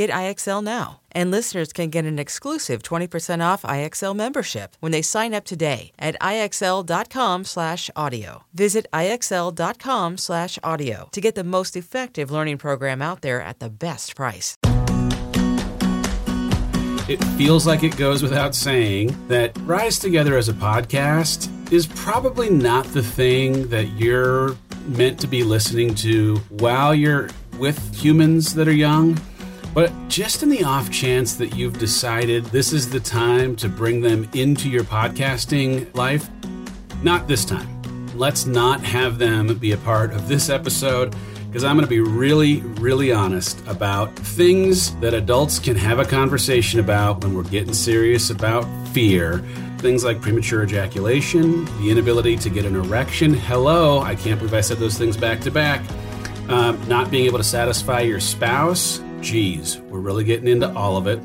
Get IXL now. And listeners can get an exclusive 20% off IXL membership when they sign up today at IXL.com/audio. Visit IXL.com/audio to get the most effective learning program out there at the best price. It feels like it goes without saying that Rise Together as a podcast is probably not the thing that you're meant to be listening to while you're with humans that are young. But just in the off chance that you've decided this is the time to bring them into your podcasting life, not this time. Let's not have them be a part of this episode because I'm going to be really, really honest about things that adults can have a conversation about when we're getting serious about fear. Things like premature ejaculation, the inability to get an erection. Hello, I can't believe I said those things back to back. Um, not being able to satisfy your spouse. Geez, we're really getting into all of it.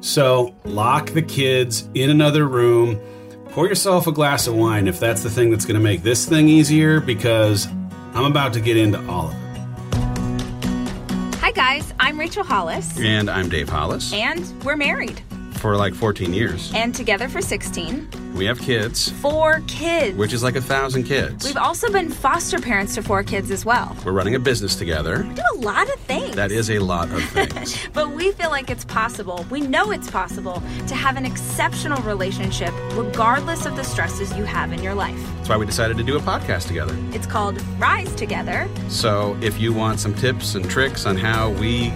So, lock the kids in another room. Pour yourself a glass of wine if that's the thing that's going to make this thing easier, because I'm about to get into all of it. Hi, guys. I'm Rachel Hollis. And I'm Dave Hollis. And we're married. For like 14 years. And together for 16. We have kids. Four kids. Which is like a thousand kids. We've also been foster parents to four kids as well. We're running a business together. We do a lot of things. That is a lot of things. but we feel like it's possible. We know it's possible to have an exceptional relationship regardless of the stresses you have in your life. That's why we decided to do a podcast together. It's called Rise Together. So if you want some tips and tricks on how we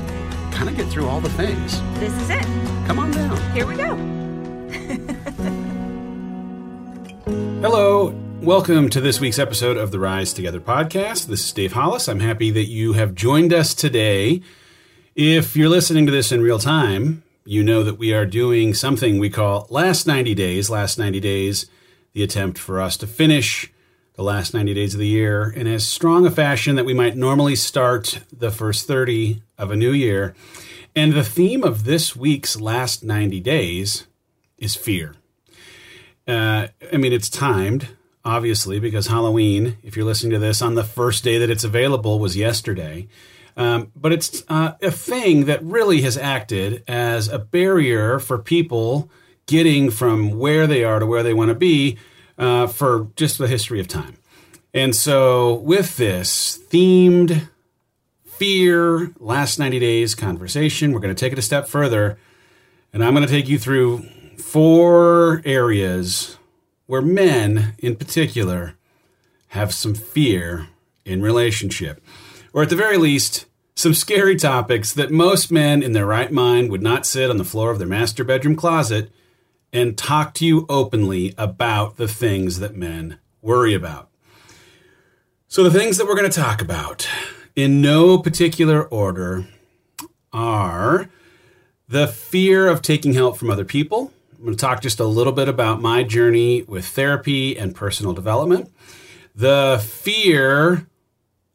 kind of get through all the things, this is it. Come on down. Here we go. Hello, welcome to this week's episode of the Rise Together podcast. This is Dave Hollis. I'm happy that you have joined us today. If you're listening to this in real time, you know that we are doing something we call Last 90 Days. Last 90 Days, the attempt for us to finish the last 90 days of the year in as strong a fashion that we might normally start the first 30 of a new year. And the theme of this week's last 90 days is fear. Uh, I mean, it's timed, obviously, because Halloween, if you're listening to this on the first day that it's available, was yesterday. Um, but it's uh, a thing that really has acted as a barrier for people getting from where they are to where they want to be uh, for just the history of time. And so, with this themed fear last 90 days conversation, we're going to take it a step further. And I'm going to take you through four areas where men, in particular, have some fear in relationship. Or at the very least, some scary topics that most men in their right mind would not sit on the floor of their master bedroom closet and talk to you openly about the things that men worry about. So, the things that we're going to talk about, in no particular order, are the fear of taking help from other people. I'm going to talk just a little bit about my journey with therapy and personal development. The fear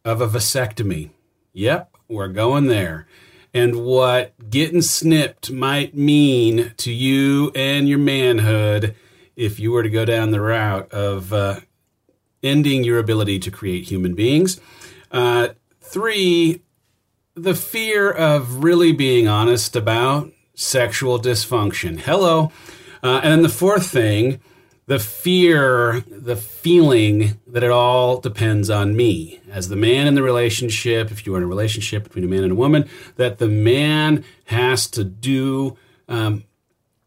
of a vasectomy. Yep, we're going there. And what getting snipped might mean to you and your manhood if you were to go down the route of uh, ending your ability to create human beings. Uh, three, the fear of really being honest about sexual dysfunction. Hello. Uh, and then the fourth thing, the fear, the feeling that it all depends on me as the man in the relationship. If you are in a relationship between a man and a woman, that the man has to do um,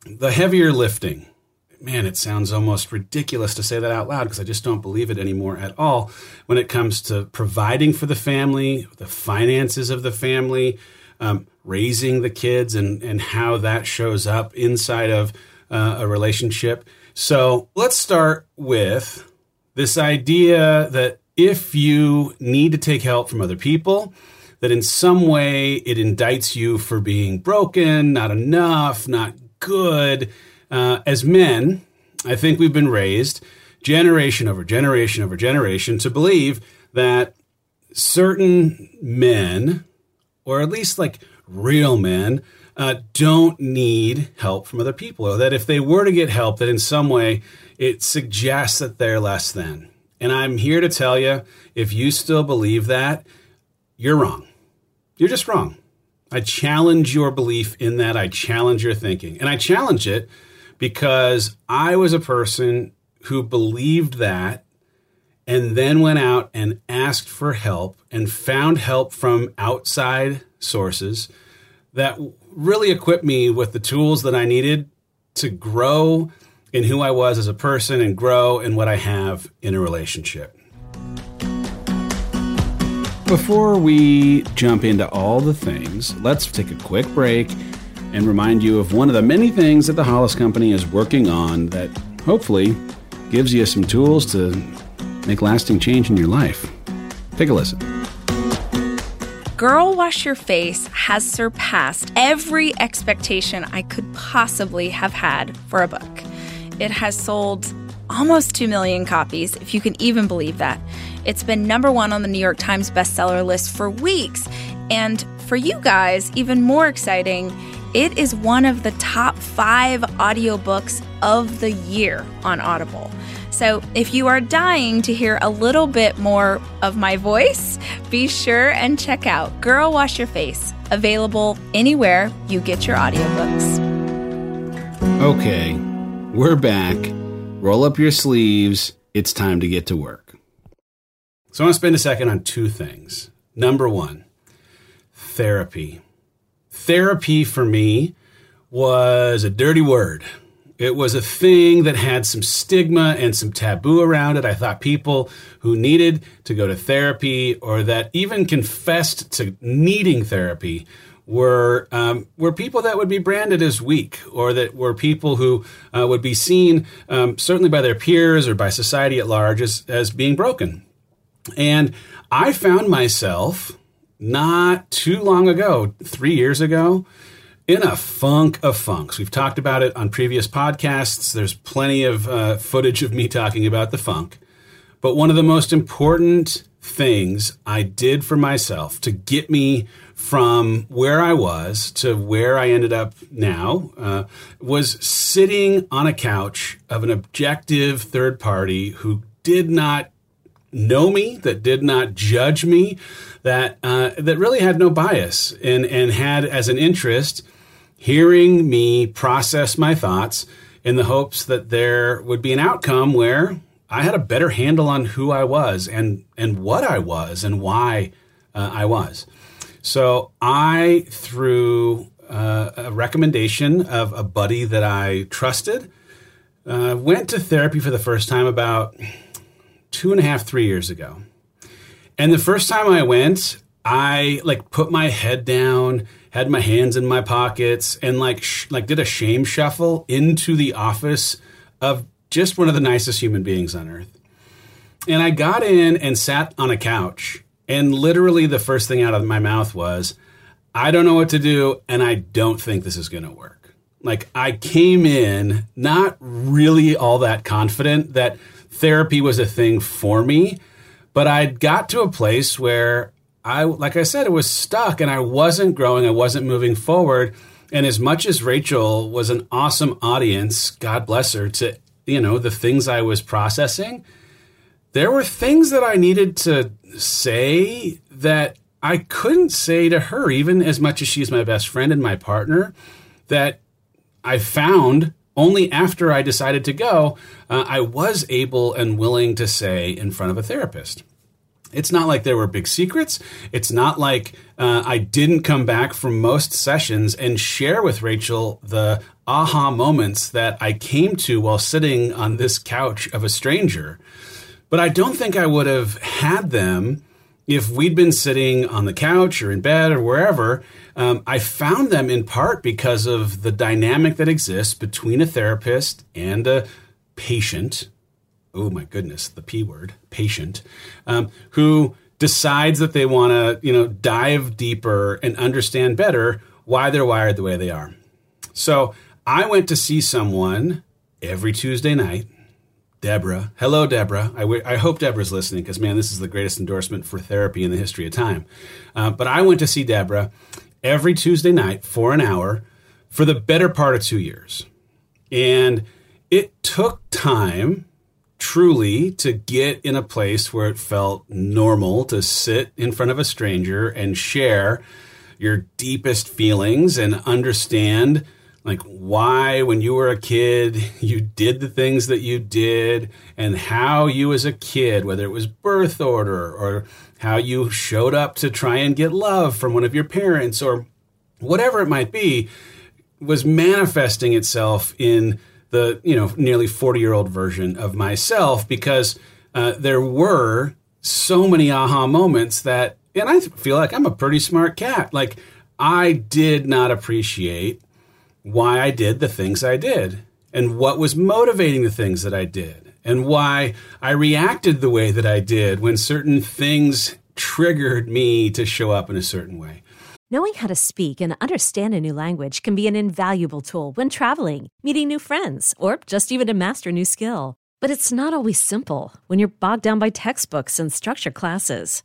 the heavier lifting. Man, it sounds almost ridiculous to say that out loud because I just don't believe it anymore at all when it comes to providing for the family, the finances of the family, um, raising the kids, and, and how that shows up inside of uh, a relationship. So let's start with this idea that if you need to take help from other people, that in some way it indicts you for being broken, not enough, not good. Uh, as men, I think we've been raised generation over generation over generation to believe that certain men, or at least like real men, uh, don't need help from other people, or that if they were to get help, that in some way it suggests that they're less than. And I'm here to tell you if you still believe that, you're wrong. You're just wrong. I challenge your belief in that. I challenge your thinking. And I challenge it because I was a person who believed that and then went out and asked for help and found help from outside sources that really equipped me with the tools that I needed to grow in who I was as a person and grow in what I have in a relationship. Before we jump into all the things, let's take a quick break and remind you of one of the many things that the Hollis Company is working on that hopefully gives you some tools to make lasting change in your life. Take a listen. Girl Wash Your Face has surpassed every expectation I could possibly have had for a book. It has sold almost 2 million copies, if you can even believe that. It's been number one on the New York Times bestseller list for weeks. And for you guys, even more exciting, it is one of the top five audiobooks of the year on Audible. So if you are dying to hear a little bit more of my voice, be sure and check out Girl Wash Your Face, available anywhere you get your audiobooks. Okay, we're back. Roll up your sleeves. It's time to get to work. So I want to spend a second on two things. Number one, therapy. Therapy for me was a dirty word. It was a thing that had some stigma and some taboo around it. I thought people who needed to go to therapy or that even confessed to needing therapy were um, were people that would be branded as weak, or that were people who uh, would be seen um, certainly by their peers or by society at large as, as being broken. And I found myself not too long ago, three years ago, in a funk of funks. We've talked about it on previous podcasts. There's plenty of uh, footage of me talking about the funk. But one of the most important things I did for myself to get me from where I was to where I ended up now uh, was sitting on a couch of an objective third party who did not know me, that did not judge me, that uh, that really had no bias and and had as an interest hearing me process my thoughts in the hopes that there would be an outcome where I had a better handle on who I was and and what I was and why uh, I was. So I, through uh, a recommendation of a buddy that I trusted, uh, went to therapy for the first time about two and a half, three years ago. And the first time I went, I like put my head down, had my hands in my pockets, and like sh- like did a shame shuffle into the office of just one of the nicest human beings on earth. And I got in and sat on a couch, and literally the first thing out of my mouth was, "I don't know what to do, and I don't think this is going to work." Like I came in not really all that confident that therapy was a thing for me, but I'd got to a place where I, like I said, it was stuck and I wasn't growing, I wasn't moving forward. And as much as Rachel was an awesome audience, God bless her, to, you know, the things I was processing, there were things that I needed to say that I couldn't say to her, even as much as she's my best friend and my partner, that I found only after I decided to go, uh, I was able and willing to say in front of a therapist. It's not like there were big secrets. It's not like uh, I didn't come back from most sessions and share with Rachel the aha moments that I came to while sitting on this couch of a stranger. But I don't think I would have had them if we'd been sitting on the couch or in bed or wherever. Um, I found them in part because of the dynamic that exists between a therapist and a patient. Oh my goodness, the P word, patient, um, who decides that they want to, you know, dive deeper and understand better why they're wired the way they are. So I went to see someone every Tuesday night Deborah. Hello, Deborah. I, w- I hope Deborah's listening because, man, this is the greatest endorsement for therapy in the history of time. Uh, but I went to see Deborah every Tuesday night for an hour for the better part of two years. And it took time, truly, to get in a place where it felt normal to sit in front of a stranger and share your deepest feelings and understand like why when you were a kid you did the things that you did and how you as a kid whether it was birth order or how you showed up to try and get love from one of your parents or whatever it might be was manifesting itself in the you know nearly 40 year old version of myself because uh, there were so many aha moments that and i feel like i'm a pretty smart cat. Like i did not appreciate why I did the things I did and what was motivating the things that I did and why I reacted the way that I did when certain things triggered me to show up in a certain way. Knowing how to speak and understand a new language can be an invaluable tool when traveling, meeting new friends, or just even to master a new skill. But it's not always simple when you're bogged down by textbooks and structure classes.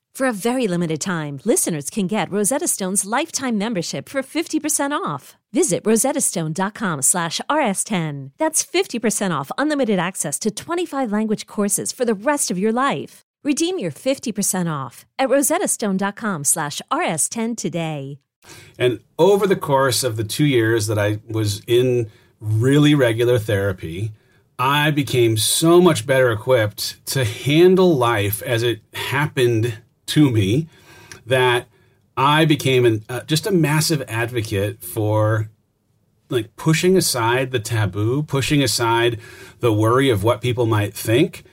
For a very limited time, listeners can get Rosetta Stone's lifetime membership for 50% off. Visit rosettastone.com slash rs10. That's 50% off unlimited access to 25 language courses for the rest of your life. Redeem your 50% off at rosettastone.com slash rs10 today. And over the course of the two years that I was in really regular therapy, I became so much better equipped to handle life as it happened to me that I became an, uh, just a massive advocate for like pushing aside the taboo, pushing aside the worry of what people might think,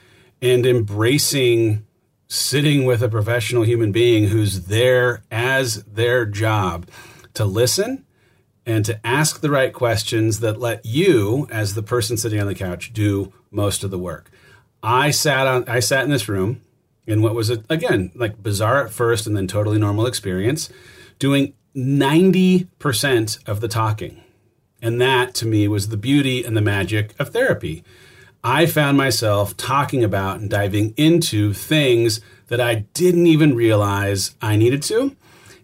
and embracing sitting with a professional human being who's there as their job to listen and to ask the right questions that let you, as the person sitting on the couch, do most of the work. I sat on I sat in this room in what was a, again like bizarre at first and then totally normal experience, doing 90% of the talking. And that to me was the beauty and the magic of therapy. I found myself talking about and diving into things that I didn't even realize I needed to.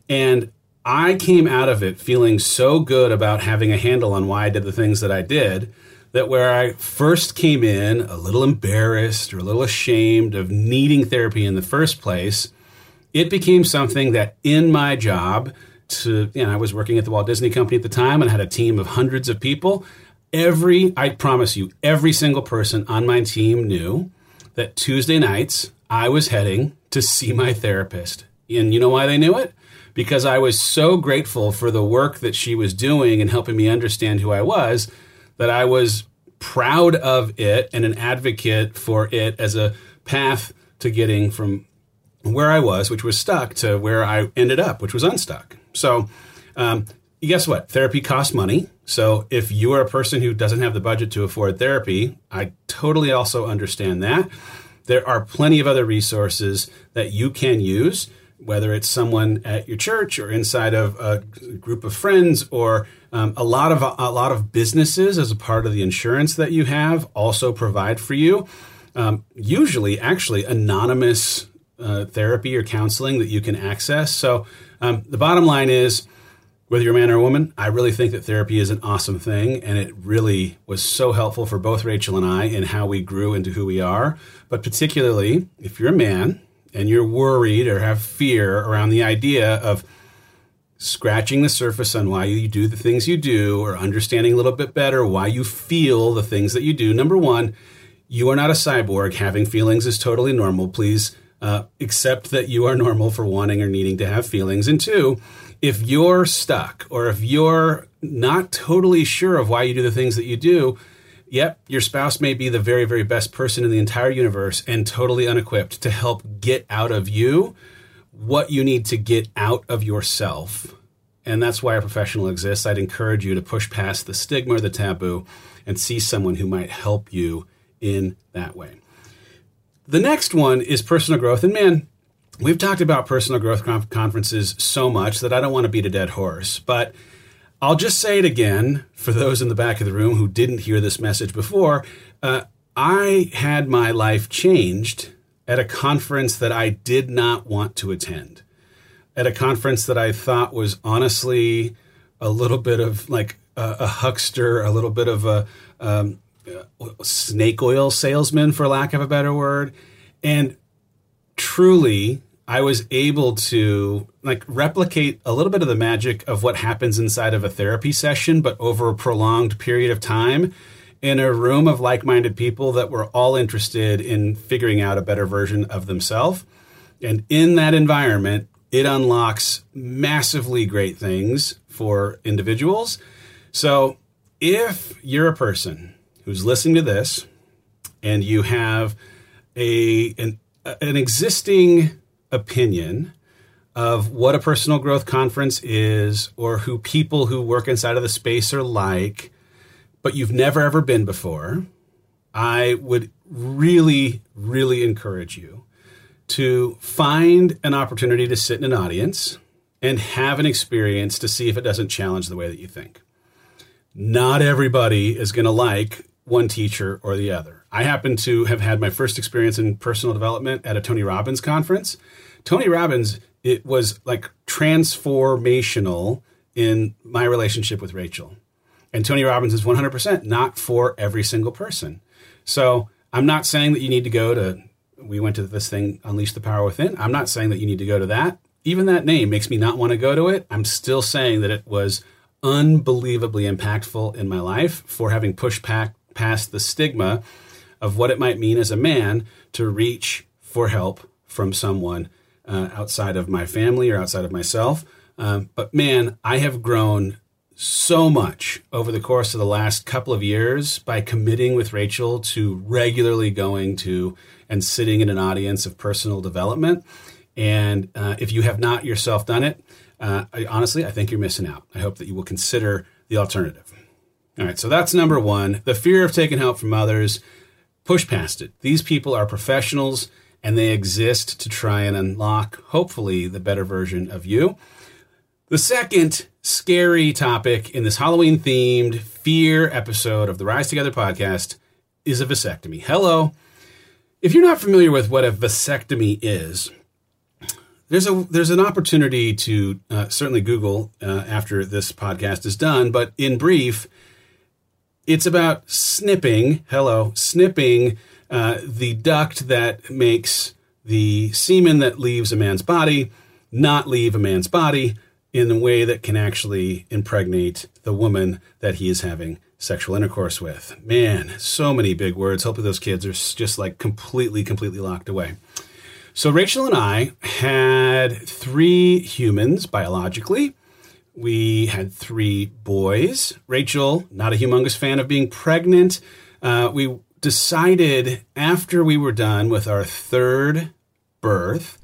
And I came out of it feeling so good about having a handle on why I did the things that I did that where I first came in a little embarrassed or a little ashamed of needing therapy in the first place, it became something that in my job to you know, I was working at the Walt Disney Company at the time and had a team of hundreds of people. Every I promise you, every single person on my team knew that Tuesday nights I was heading to see my therapist. And you know why they knew it? because I was so grateful for the work that she was doing and helping me understand who I was that I was proud of it and an advocate for it as a path to getting from where I was, which was stuck, to where I ended up, which was unstuck. So, um, guess what? Therapy costs money. So, if you are a person who doesn't have the budget to afford therapy, I totally also understand that. There are plenty of other resources that you can use whether it's someone at your church or inside of a group of friends or um, a lot of a lot of businesses as a part of the insurance that you have also provide for you. Um, usually, actually, anonymous uh, therapy or counseling that you can access. So um, the bottom line is whether you're a man or a woman, I really think that therapy is an awesome thing. And it really was so helpful for both Rachel and I in how we grew into who we are. But particularly if you're a man and you're worried or have fear around the idea of scratching the surface on why you do the things you do or understanding a little bit better why you feel the things that you do. Number one, you are not a cyborg. Having feelings is totally normal. Please uh, accept that you are normal for wanting or needing to have feelings. And two, if you're stuck or if you're not totally sure of why you do the things that you do, yep, your spouse may be the very, very best person in the entire universe and totally unequipped to help get out of you what you need to get out of yourself. And that's why a professional exists. I'd encourage you to push past the stigma or the taboo and see someone who might help you in that way. The next one is personal growth. And man, we've talked about personal growth conferences so much that I don't want to beat a dead horse. But I'll just say it again for those in the back of the room who didn't hear this message before. Uh, I had my life changed at a conference that I did not want to attend, at a conference that I thought was honestly a little bit of like a, a huckster, a little bit of a um, snake oil salesman, for lack of a better word. And truly, I was able to like replicate a little bit of the magic of what happens inside of a therapy session, but over a prolonged period of time in a room of like minded people that were all interested in figuring out a better version of themselves. And in that environment, it unlocks massively great things for individuals. So if you're a person who's listening to this and you have a an, an existing opinion of what a personal growth conference is or who people who work inside of the space are like but you've never ever been before i would really really encourage you to find an opportunity to sit in an audience and have an experience to see if it doesn't challenge the way that you think not everybody is going to like one teacher or the other. I happen to have had my first experience in personal development at a Tony Robbins conference. Tony Robbins, it was like transformational in my relationship with Rachel. And Tony Robbins is 100% not for every single person. So I'm not saying that you need to go to, we went to this thing, Unleash the Power Within. I'm not saying that you need to go to that. Even that name makes me not want to go to it. I'm still saying that it was unbelievably impactful in my life for having pushed past the stigma of what it might mean as a man to reach for help from someone uh, outside of my family or outside of myself. Um, but man, I have grown so much over the course of the last couple of years by committing with Rachel to regularly going to and sitting in an audience of personal development. And uh, if you have not yourself done it, uh, I, honestly, I think you're missing out. I hope that you will consider the alternative. All right, so that's number one. The fear of taking help from others, push past it. These people are professionals and they exist to try and unlock, hopefully, the better version of you. The second scary topic in this Halloween themed fear episode of the Rise Together podcast is a vasectomy. Hello. If you're not familiar with what a vasectomy is, there's a there's an opportunity to uh, certainly Google uh, after this podcast is done, but in brief, it's about snipping, hello, snipping uh, the duct that makes the semen that leaves a man's body not leave a man's body in a way that can actually impregnate the woman that he is having sexual intercourse with. Man, so many big words. Hopefully, those kids are just like completely, completely locked away. So, Rachel and I had three humans biologically we had three boys. Rachel, not a humongous fan of being pregnant. Uh, we decided after we were done with our third birth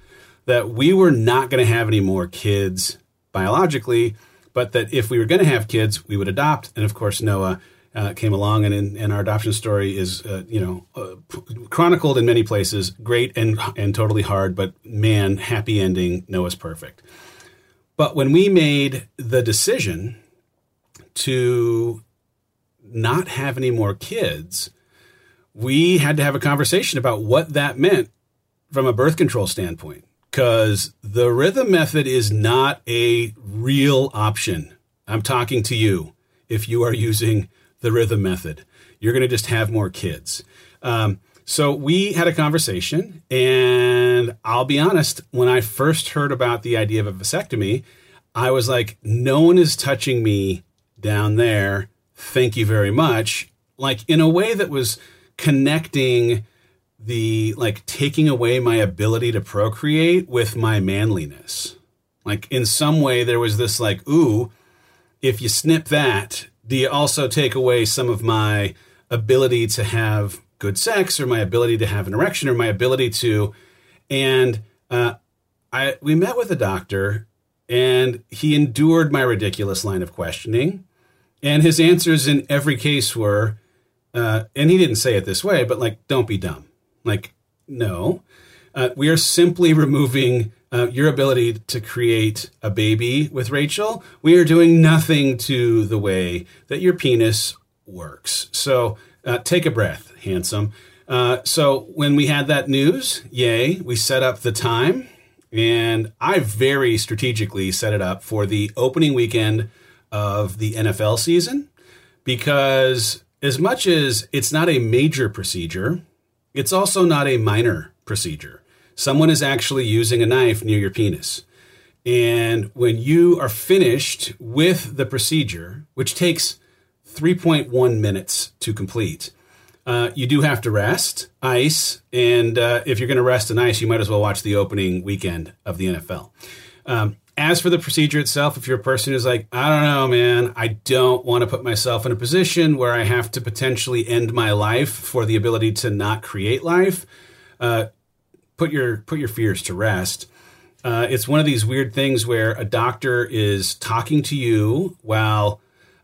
that we were not going to have any more kids biologically, but that if we were going to have kids, we would adopt. And of course, Noah uh, came along, and, in, and our adoption story is, uh, you know, uh, chronicled in many places. Great and and totally hard, but man, happy ending. Noah's perfect. But when we made the decision to not have any more kids, we had to have a conversation about what that meant from a birth control standpoint. Because the rhythm method is not a real option. I'm talking to you if you are using the rhythm method. You're going to just have more kids. Um, so we had a conversation, and I'll be honest, when I first heard about the idea of a vasectomy, I was like, no one is touching me down there. Thank you very much. Like in a way that was connecting the like taking away my ability to procreate with my manliness. Like in some way, there was this like, ooh, if you snip that, do you also take away some of my ability to have good sex or my ability to have an erection or my ability to and uh, I we met with a doctor and he endured my ridiculous line of questioning and his answers in every case were uh, and he didn't say it this way but like don't be dumb like no uh, we are simply removing uh, your ability to create a baby with Rachel. We are doing nothing to the way that your penis works. So uh, take a breath, handsome. Uh, so when we had that news, yay, we set up the time. And I very strategically set it up for the opening weekend of the NFL season because, as much as it's not a major procedure, it's also not a minor procedure. Someone is actually using a knife near your penis. And when you are finished with the procedure, which takes 3.1 minutes to complete, uh, you do have to rest, ice, and uh, if you're going to rest and ice, you might as well watch the opening weekend of the NFL. Um, as for the procedure itself, if you're a person who's like, I don't know, man, I don't want to put myself in a position where I have to potentially end my life for the ability to not create life, uh, put your put your fears to rest. Uh, it's one of these weird things where a doctor is talking to you while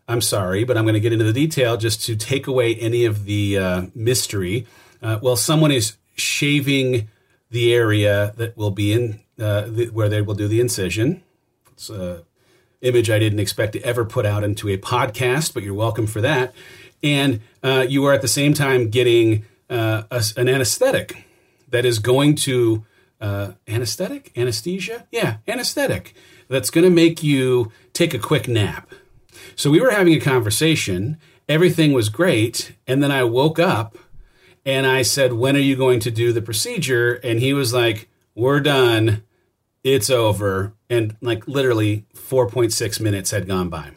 I'm sorry, but I'm going to get into the detail just to take away any of the uh, mystery. Uh, well, someone is shaving the area that will be in uh, the, where they will do the incision. It's an image I didn't expect to ever put out into a podcast, but you're welcome for that. And uh, you are at the same time getting uh, a, an anesthetic that is going to uh, anesthetic, anesthesia, yeah, anesthetic that's going to make you take a quick nap. So we were having a conversation. Everything was great, and then I woke up and I said, "When are you going to do the procedure?" And he was like, "We're done. It's over." And like literally 4.6 minutes had gone by.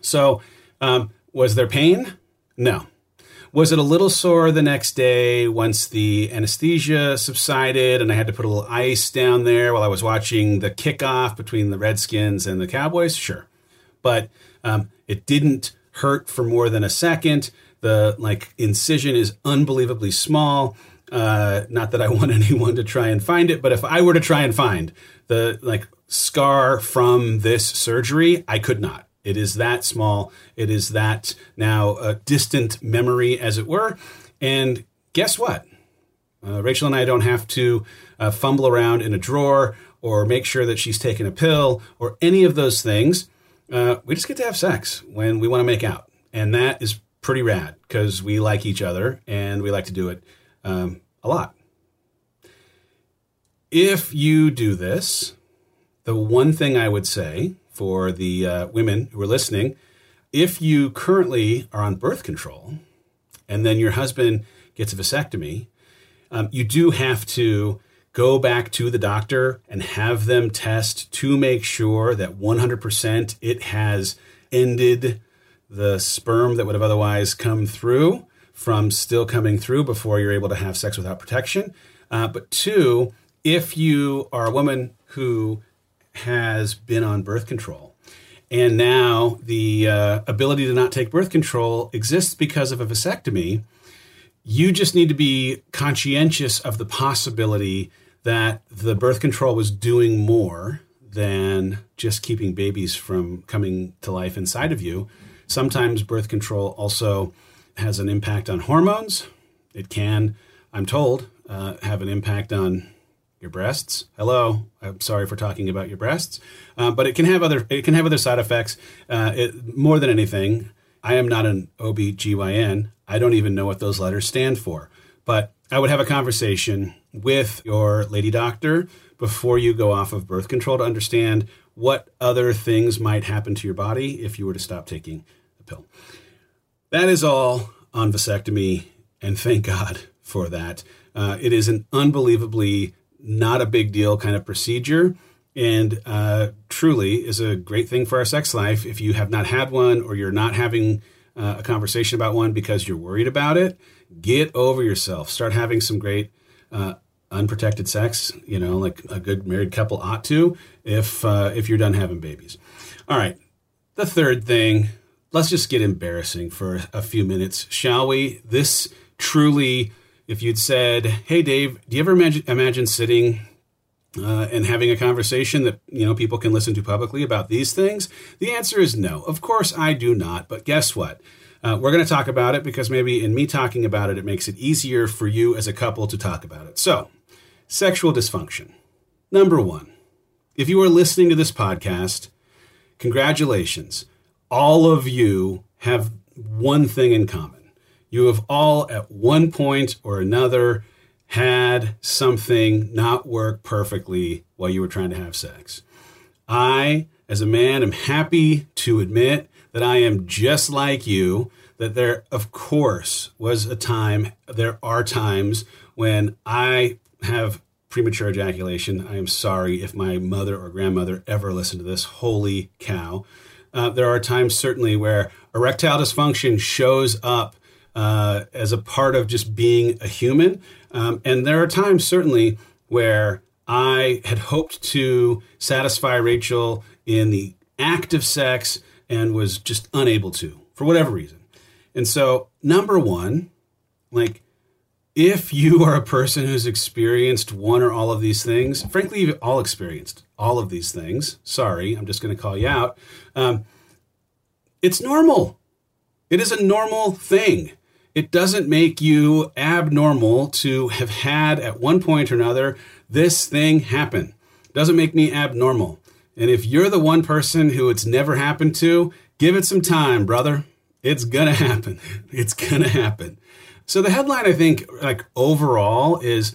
So, um, was there pain? No. Was it a little sore the next day once the anesthesia subsided and I had to put a little ice down there while I was watching the kickoff between the Redskins and the Cowboys? Sure. But um, it didn't hurt for more than a second. The like incision is unbelievably small. Uh, not that I want anyone to try and find it, but if I were to try and find the like scar from this surgery, I could not. It is that small. It is that now a distant memory, as it were. And guess what? Uh, Rachel and I don't have to uh, fumble around in a drawer or make sure that she's taken a pill or any of those things. Uh, we just get to have sex when we want to make out. And that is pretty rad because we like each other and we like to do it um, a lot. If you do this, the one thing I would say for the uh, women who are listening if you currently are on birth control and then your husband gets a vasectomy, um, you do have to go back to the doctor and have them test to make sure that 100% it has ended the sperm that would have otherwise come through from still coming through before you're able to have sex without protection. Uh, but two, if you are a woman who has been on birth control. And now the uh, ability to not take birth control exists because of a vasectomy. You just need to be conscientious of the possibility that the birth control was doing more than just keeping babies from coming to life inside of you. Sometimes birth control also has an impact on hormones. It can, I'm told, uh, have an impact on your breasts. Hello, I'm sorry for talking about your breasts, uh, but it can have other it can have other side effects. Uh, it, more than anything, I am not an OB/GYN. I don't even know what those letters stand for. But I would have a conversation with your lady doctor before you go off of birth control to understand what other things might happen to your body if you were to stop taking pill. That is all on vasectomy, and thank God for that. Uh, it is an unbelievably not a big deal kind of procedure and uh, truly is a great thing for our sex life. If you have not had one or you're not having uh, a conversation about one because you're worried about it, get over yourself. Start having some great uh, unprotected sex. You know, like a good married couple ought to. If uh, if you're done having babies. All right. The third thing. Let's just get embarrassing for a few minutes, shall we? This truly if you'd said, "Hey, Dave, do you ever imagine, imagine sitting uh, and having a conversation that you know people can listen to publicly about these things?" The answer is no. Of course, I do not. But guess what? Uh, we're going to talk about it because maybe in me talking about it, it makes it easier for you as a couple to talk about it. So, sexual dysfunction. Number one, if you are listening to this podcast, congratulations. All of you have one thing in common you have all at one point or another had something not work perfectly while you were trying to have sex. I, as a man, am happy to admit that I am just like you, that there, of course, was a time, there are times when I have premature ejaculation. I am sorry if my mother or grandmother ever listened to this. Holy cow. Uh, there are times, certainly, where erectile dysfunction shows up uh, as a part of just being a human. Um, and there are times, certainly, where I had hoped to satisfy Rachel in the act of sex and was just unable to for whatever reason. And so, number one, like, if you are a person who's experienced one or all of these things, frankly, you've all experienced all of these things. Sorry, I'm just going to call you out. Um, it's normal. It is a normal thing it doesn't make you abnormal to have had at one point or another this thing happen. It doesn't make me abnormal. And if you're the one person who it's never happened to, give it some time, brother. It's gonna happen. It's gonna happen. So the headline, I think, like overall, is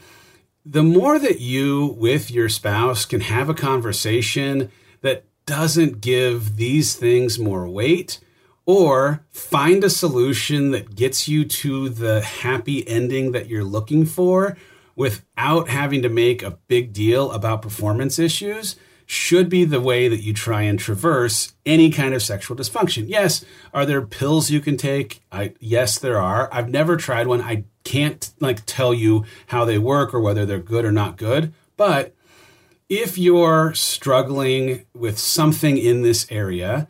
the more that you with your spouse can have a conversation that doesn't give these things more weight, or find a solution that gets you to the happy ending that you're looking for without having to make a big deal about performance issues should be the way that you try and traverse any kind of sexual dysfunction. Yes, are there pills you can take? I yes there are. I've never tried one. I can't like tell you how they work or whether they're good or not good, but if you're struggling with something in this area,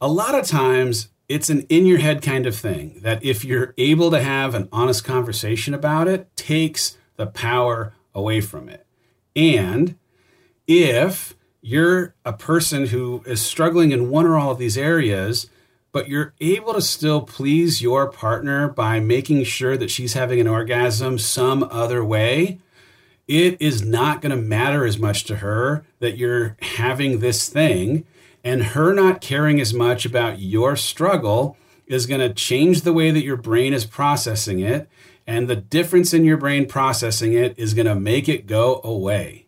a lot of times it's an in your head kind of thing that if you're able to have an honest conversation about it, takes the power away from it. And if you're a person who is struggling in one or all of these areas, but you're able to still please your partner by making sure that she's having an orgasm some other way, it is not going to matter as much to her that you're having this thing and her not caring as much about your struggle is going to change the way that your brain is processing it. And the difference in your brain processing it is going to make it go away.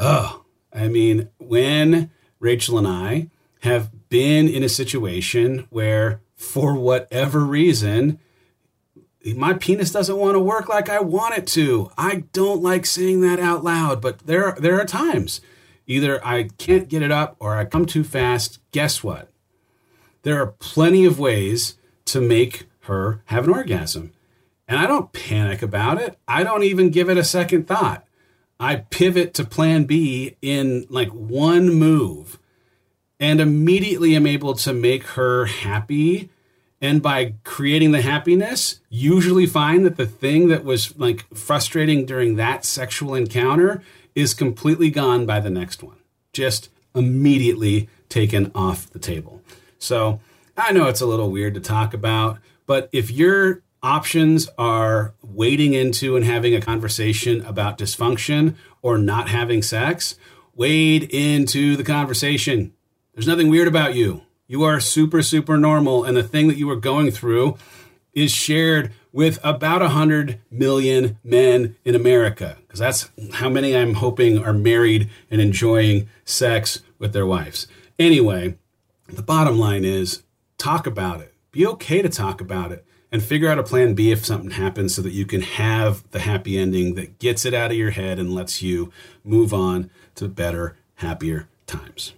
Oh, I mean, when Rachel and I have been in a situation where, for whatever reason, my penis doesn't want to work like I want it to. I don't like saying that out loud, but there there are times either I can't get it up or I come too fast. Guess what? there are plenty of ways to make her have an orgasm. And I don't panic about it. I don't even give it a second thought. I pivot to plan B in like one move and immediately am able to make her happy. And by creating the happiness, usually find that the thing that was like frustrating during that sexual encounter is completely gone by the next one. Just immediately taken off the table. So I know it's a little weird to talk about, but if your options are wading into and having a conversation about dysfunction or not having sex, wade into the conversation. There's nothing weird about you. You are super, super normal. And the thing that you are going through is shared with about 100 million men in America, because that's how many I'm hoping are married and enjoying sex with their wives. Anyway, the bottom line is talk about it. Be okay to talk about it and figure out a plan B if something happens so that you can have the happy ending that gets it out of your head and lets you move on to better, happier times.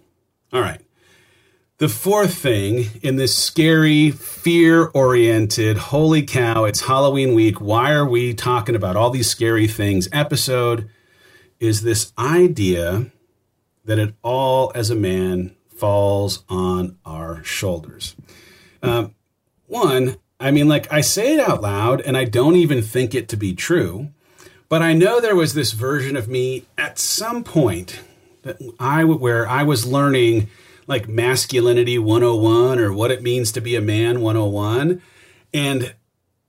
All right. The fourth thing in this scary, fear oriented, holy cow, it's Halloween week. Why are we talking about all these scary things episode is this idea that it all, as a man, falls on our shoulders. Um, one, I mean, like I say it out loud and I don't even think it to be true, but I know there was this version of me at some point that I where I was learning like masculinity 101 or what it means to be a man 101 and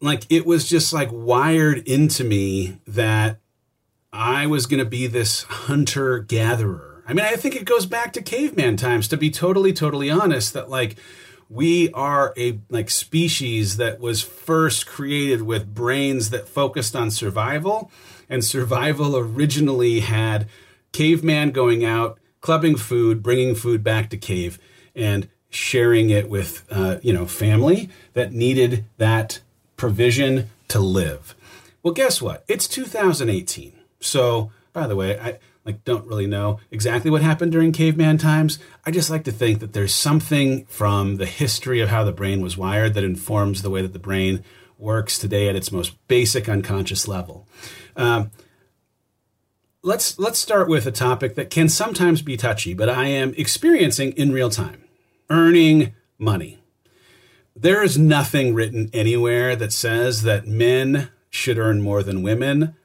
like it was just like wired into me that I was going to be this hunter gatherer. I mean, I think it goes back to caveman times to be totally totally honest that like we are a like species that was first created with brains that focused on survival and survival originally had caveman going out clubbing food, bringing food back to cave, and sharing it with uh, you know family that needed that provision to live. Well, guess what? It's 2018. So, by the way, I like don't really know exactly what happened during caveman times. I just like to think that there's something from the history of how the brain was wired that informs the way that the brain works today at its most basic unconscious level. Um, let's let's start with a topic that can sometimes be touchy, but I am experiencing in real time: earning money. There is nothing written anywhere that says that men should earn more than women.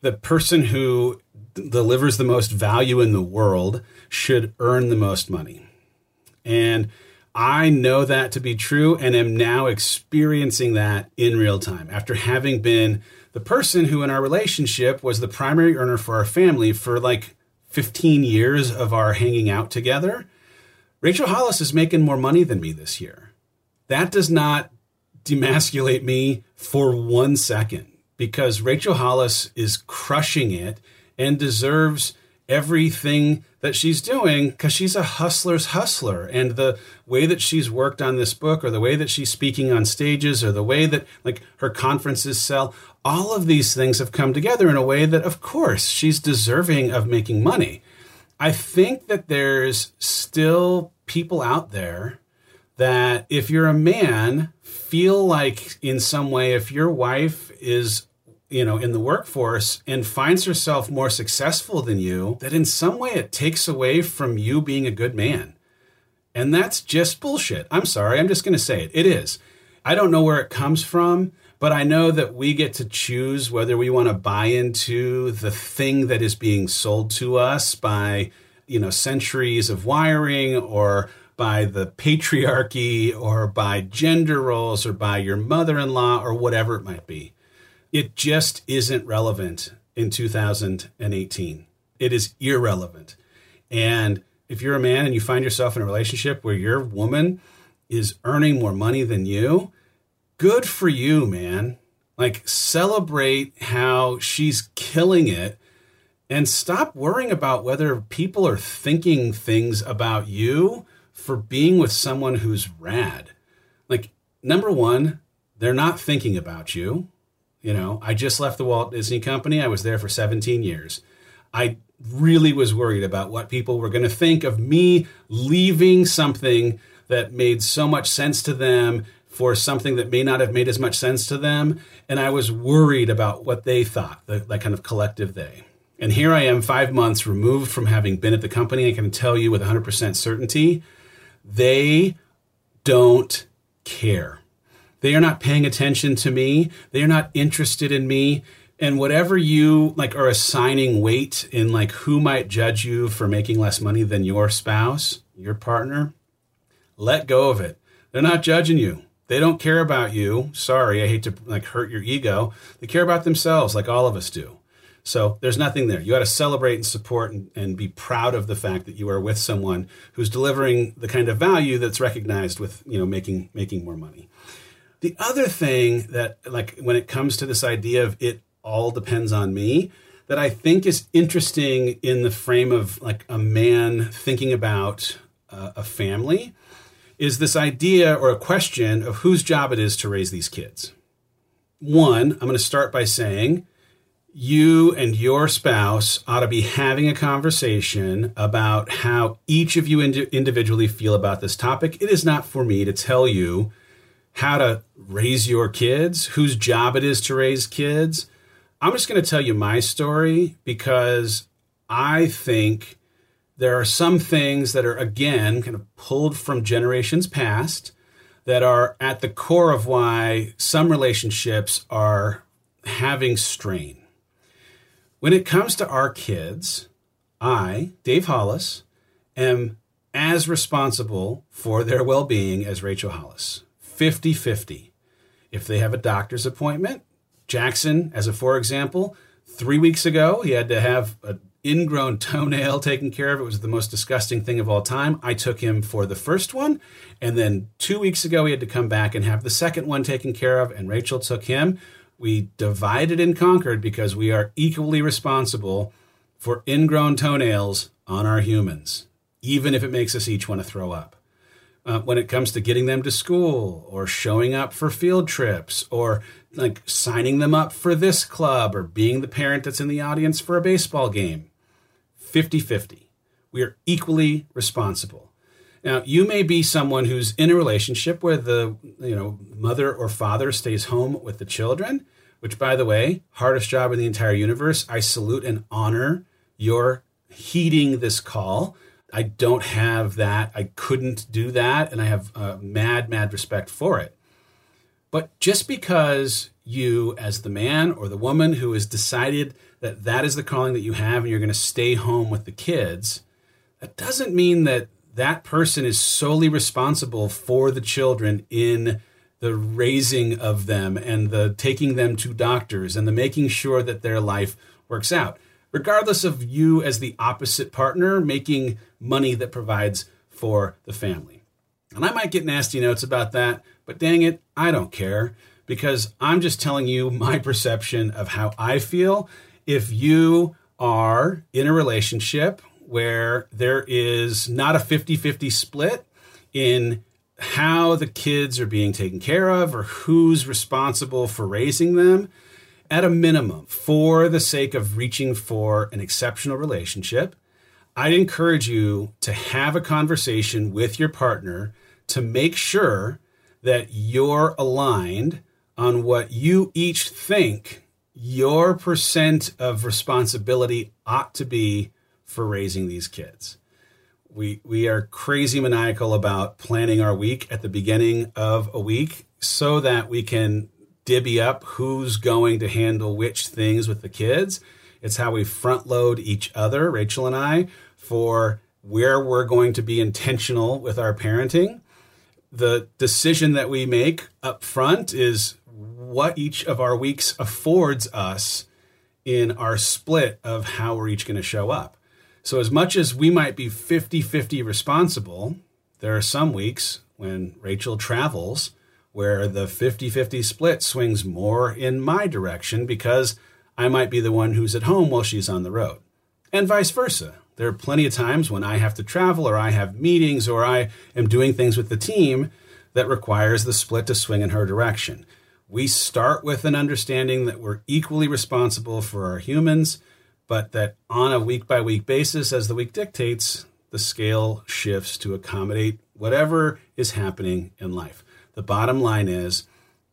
The person who delivers the most value in the world should earn the most money. And I know that to be true and am now experiencing that in real time after having been the person who in our relationship was the primary earner for our family for like 15 years of our hanging out together. Rachel Hollis is making more money than me this year. That does not demasculate me for one second because Rachel Hollis is crushing it and deserves everything that she's doing because she's a hustler's hustler. And the way that she's worked on this book, or the way that she's speaking on stages, or the way that like her conferences sell, all of these things have come together in a way that, of course, she's deserving of making money. I think that there's still people out there that if you're a man, feel like in some way, if your wife is you know in the workforce and finds herself more successful than you that in some way it takes away from you being a good man. And that's just bullshit. I'm sorry i'm just going to say it. It is. I don't know where it comes from but i know that we get to choose whether we want to buy into the thing that is being sold to us by you know centuries of wiring or by the patriarchy or by gender roles or by your mother-in-law or whatever it might be it just isn't relevant in 2018. It is irrelevant. And if you're a man and you find yourself in a relationship where your woman is earning more money than you, good for you, man. Like, celebrate how she's killing it and stop worrying about whether people are thinking things about you for being with someone who's rad. Like, number one, they're not thinking about you. You know, I just left the Walt Disney Company. I was there for 17 years. I really was worried about what people were going to think of me leaving something that made so much sense to them for something that may not have made as much sense to them. And I was worried about what they thought, the, that kind of collective they. And here I am, five months removed from having been at the company. I can tell you with 100% certainty, they don't care. They are not paying attention to me. They are not interested in me. And whatever you like are assigning weight in like who might judge you for making less money than your spouse, your partner, let go of it. They're not judging you. They don't care about you. Sorry, I hate to like hurt your ego. They care about themselves like all of us do. So there's nothing there. You got to celebrate and support and, and, be proud of the fact that you are with someone who's delivering the kind of value that's recognized with you know making making more money. The other thing that like when it comes to this idea of it all depends on me that I think is interesting in the frame of like a man thinking about uh, a family is this idea or a question of whose job it is to raise these kids. One, I'm going to start by saying you and your spouse ought to be having a conversation about how each of you ind- individually feel about this topic. It is not for me to tell you how to raise your kids, whose job it is to raise kids. I'm just going to tell you my story because I think there are some things that are, again, kind of pulled from generations past that are at the core of why some relationships are having strain. When it comes to our kids, I, Dave Hollis, am as responsible for their well being as Rachel Hollis 50 50. If they have a doctor's appointment, Jackson, as a for example, three weeks ago, he had to have an ingrown toenail taken care of. It was the most disgusting thing of all time. I took him for the first one. And then two weeks ago, he had to come back and have the second one taken care of. And Rachel took him we divided and conquered because we are equally responsible for ingrown toenails on our humans, even if it makes us each want to throw up. Uh, when it comes to getting them to school or showing up for field trips or like signing them up for this club or being the parent that's in the audience for a baseball game 50 50. We are equally responsible. Now, you may be someone who's in a relationship where the you know mother or father stays home with the children, which by the way, hardest job in the entire universe. I salute and honor your heeding this call. I don't have that. I couldn't do that and I have a mad mad respect for it. But just because you as the man or the woman who has decided that that is the calling that you have and you're going to stay home with the kids, that doesn't mean that that person is solely responsible for the children in the raising of them and the taking them to doctors and the making sure that their life works out regardless of you as the opposite partner making money that provides for the family. And i might get nasty notes about that but dang it i don't care because i'm just telling you my perception of how i feel. If you are in a relationship where there is not a 50 50 split in how the kids are being taken care of or who's responsible for raising them, at a minimum, for the sake of reaching for an exceptional relationship, I'd encourage you to have a conversation with your partner to make sure that you're aligned on what you each think your percent of responsibility ought to be for raising these kids. We we are crazy maniacal about planning our week at the beginning of a week so that we can divvy up who's going to handle which things with the kids. It's how we front load each other, Rachel and I, for where we're going to be intentional with our parenting. The decision that we make up front is what each of our weeks affords us in our split of how we're each going to show up. So, as much as we might be 50 50 responsible, there are some weeks when Rachel travels where the 50 50 split swings more in my direction because I might be the one who's at home while she's on the road, and vice versa. There are plenty of times when I have to travel or I have meetings or I am doing things with the team that requires the split to swing in her direction. We start with an understanding that we're equally responsible for our humans but that on a week by week basis, as the week dictates, the the scale shifts to accommodate whatever is happening in life. The bottom line is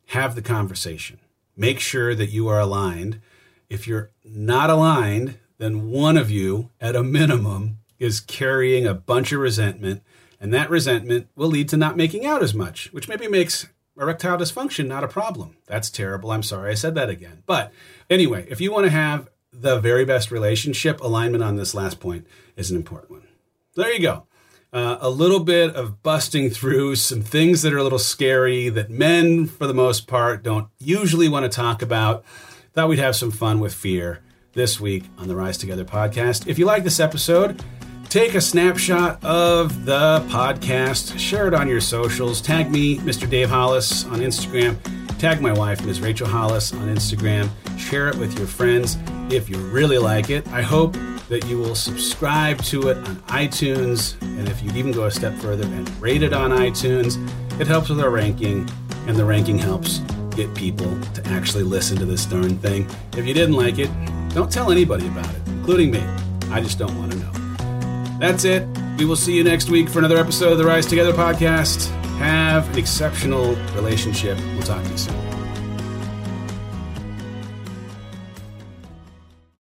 have the conversation. Make sure that you are aligned. If you're not aligned, then one of you, at a minimum, is carrying a bunch of resentment, and that resentment will lead to not making out as much, which maybe makes erectile dysfunction not a problem. That's terrible. I'm sorry I said that again. But anyway, if you want to have the very best relationship, alignment on this last point is an important one. There you go. Uh, a little bit of busting through some things that are a little scary that men, for the most part, don't usually want to talk about. Thought we'd have some fun with fear this week on the Rise Together podcast. If you like this episode, take a snapshot of the podcast, share it on your socials, tag me, Mr. Dave Hollis, on Instagram, tag my wife, Ms. Rachel Hollis, on Instagram, share it with your friends if you really like it. I hope that you will subscribe to it on iTunes, and if you'd even go a step further and rate it on iTunes, it helps with our ranking, and the ranking helps get people to actually listen to this darn thing. If you didn't like it, don't tell anybody about it, including me. I just don't want to know. That's it. We will see you next week for another episode of the Rise Together podcast. Have an exceptional relationship. We'll talk to you soon.